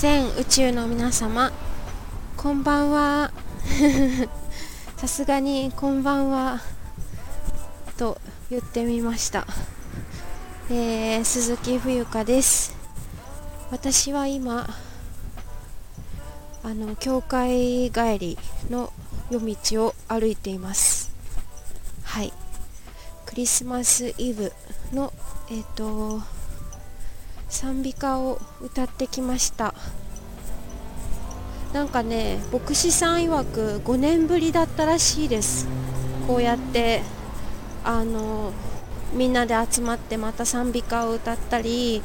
全宇宙の皆様こんばんは。さすがにこんばんはと言ってみました、えー、鈴木冬香です。私は今あの教会帰りの夜道を歩いています。はい。クリスマスイブのえっ、ー、と賛美歌を歌ってきました。なんかね牧師さん曰く5年ぶりだったらしいです。こうやってあのみんなで集まってまた賛美歌を歌ったり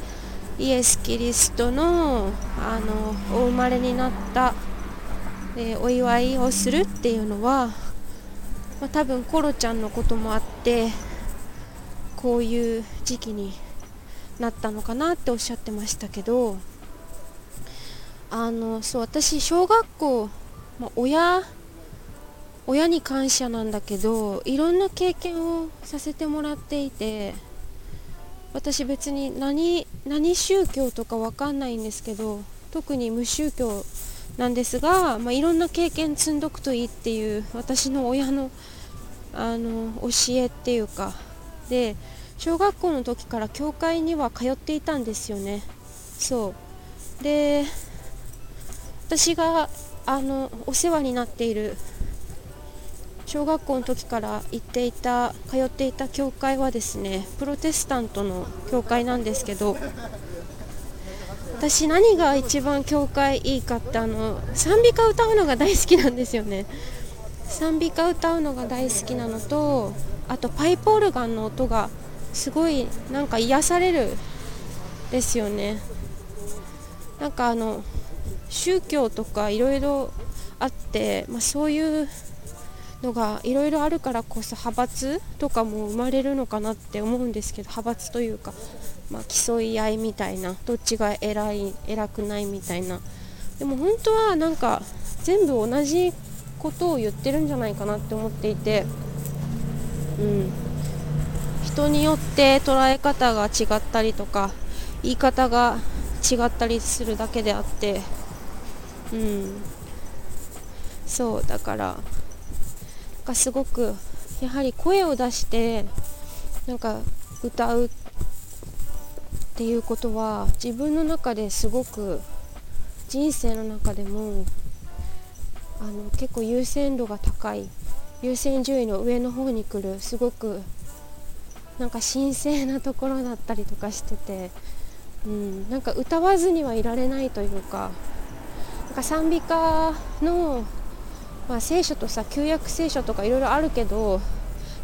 イエス・キリストのあのお生まれになった、えお祝いをするっていうのは、まあ、多分コロちゃんのこともあってこういう時期になったのかなっておっしゃってましたけどあのそう私小学校、まあ、親親に感謝なんだけどいろんな経験をさせてもらっていて私別に何何宗教とかわかんないんですけど特に無宗教なんですが、まあ、いろんな経験積んどくといいっていう私の親のあの教えっていうかで小学校の時から教会には通っていたんですよね。そう。で私があのお世話になっている小学校の時から行っていた通っていた教会はですねプロテスタントの教会なんですけど私何が一番教会いいかってあの賛美歌歌うのが大好きなんですよね。賛美歌歌うのが大好きなのとあとパイプオルガンの音がすごいなんか癒されるですよね。なんかあの宗教とかいろいろあって、まあ、そういうのがいろいろあるからこそ派閥とかも生まれるのかなって思うんですけど派閥というか、まあ、競い合いみたいなどっちが偉い偉くないみたいな。でも本当はなんか全部同じことを言ってるんじゃないかなって思っていてうん。人によって捉え方が違ったりとか言い方が違ったりするだけであってうん。そうだからなんかすごくやはり声を出してなんか歌うっていうことは自分の中ですごく人生の中でもあの結構優先度が高い優先順位の上の方に来るすごくなんか神聖なところだったりとかしてて、うん、なんか歌わずにはいられないというかなんか賛美歌の、まあ、聖書とさ旧約聖書とかいろいろあるけど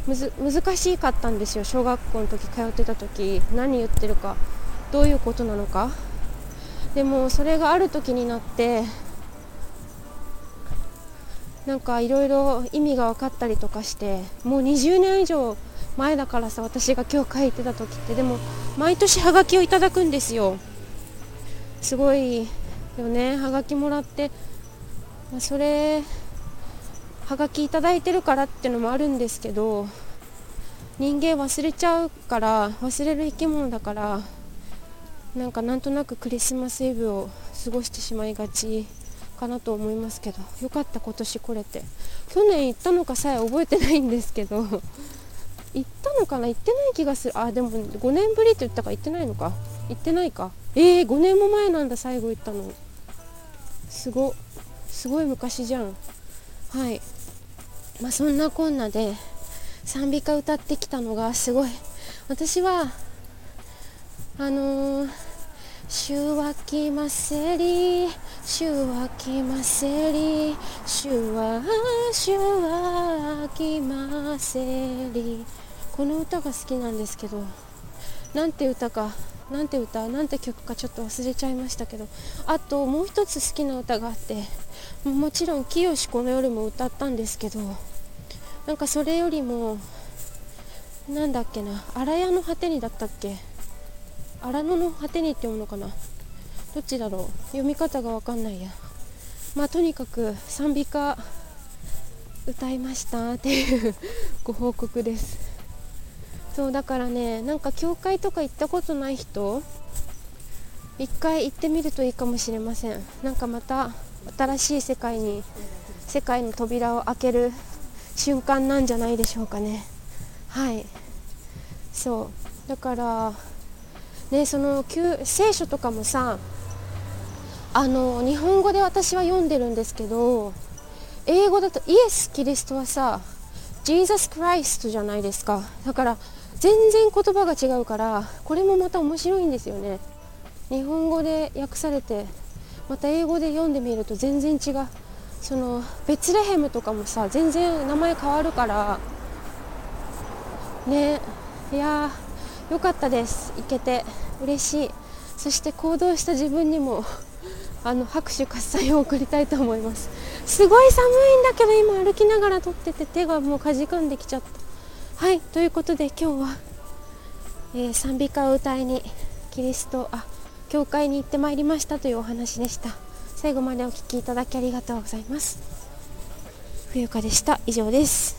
むず難しかったんですよ小学校の時通ってた時何言ってるかどういうことなのか。でもそれがある時になってなんかいろいろ意味が分かったりとかしてもう20年以上前だからさ私が今日帰ってた時ってでも毎年ハガキをいただくんですよ。すごいよね。ハガキもらって、ま、それハガキいただいてるからってのもあるんですけど人間忘れちゃうから忘れる生き物だからなんかなんとなくクリスマスイブを過ごしてしまいがちかなと思いますけど。よかった今年来れて。去年行ったのかさえ覚えてないんですけど。行ったのかな？行ってない気がする。あでも5年ぶりって言ったか行ってないのか。行ってないか。えー、5年も前なんだ最後行ったの。すご。すごい昔じゃん。はい。まあそんなこんなで賛美歌歌ってきたのがすごい。私はあのー主は来ませり主は来ませり主は主は来ませり。この歌が好きなんですけどなんて歌かなんて歌なんて曲かちょっと忘れちゃいましたけどあともう一つ好きな歌があってもちろん「清この夜」も歌ったんですけどなんかそれよりもなんだっけな「荒屋の果てに」だったっけ？荒野の果てにって読むのかな？どっちだろう？読み方が分かんないや。まあとにかく賛美歌歌いましたっていう ご報告です。そうだからねなんか教会とか行ったことない人一回行ってみるといいかもしれません。なんかまた新しい世界に世界の扉を開ける瞬間なんじゃないでしょうかね。はい。そう。だからねその旧聖書とかもさあの日本語で私は読んでるんですけど英語だとイエス・キリストはさジーザス・クライストじゃないですか。だから全然言葉が違うからこれもまた面白いんですよね。日本語で訳されてまた英語で読んでみると全然違う。そのベツレヘムとかもさ全然名前変わるからねいやーよかったです。行けて嬉しい。そして行動した自分にもあの拍手喝采を送りたいと思います。すごい寒いんだけど今歩きながら撮ってて手がもうかじかんできちゃった。はいということで今日は、えー、賛美歌を歌いにキリストあ教会に行ってまいりましたというお話でした。最後までお聴きいただきありがとうございます。冬香でした。以上です。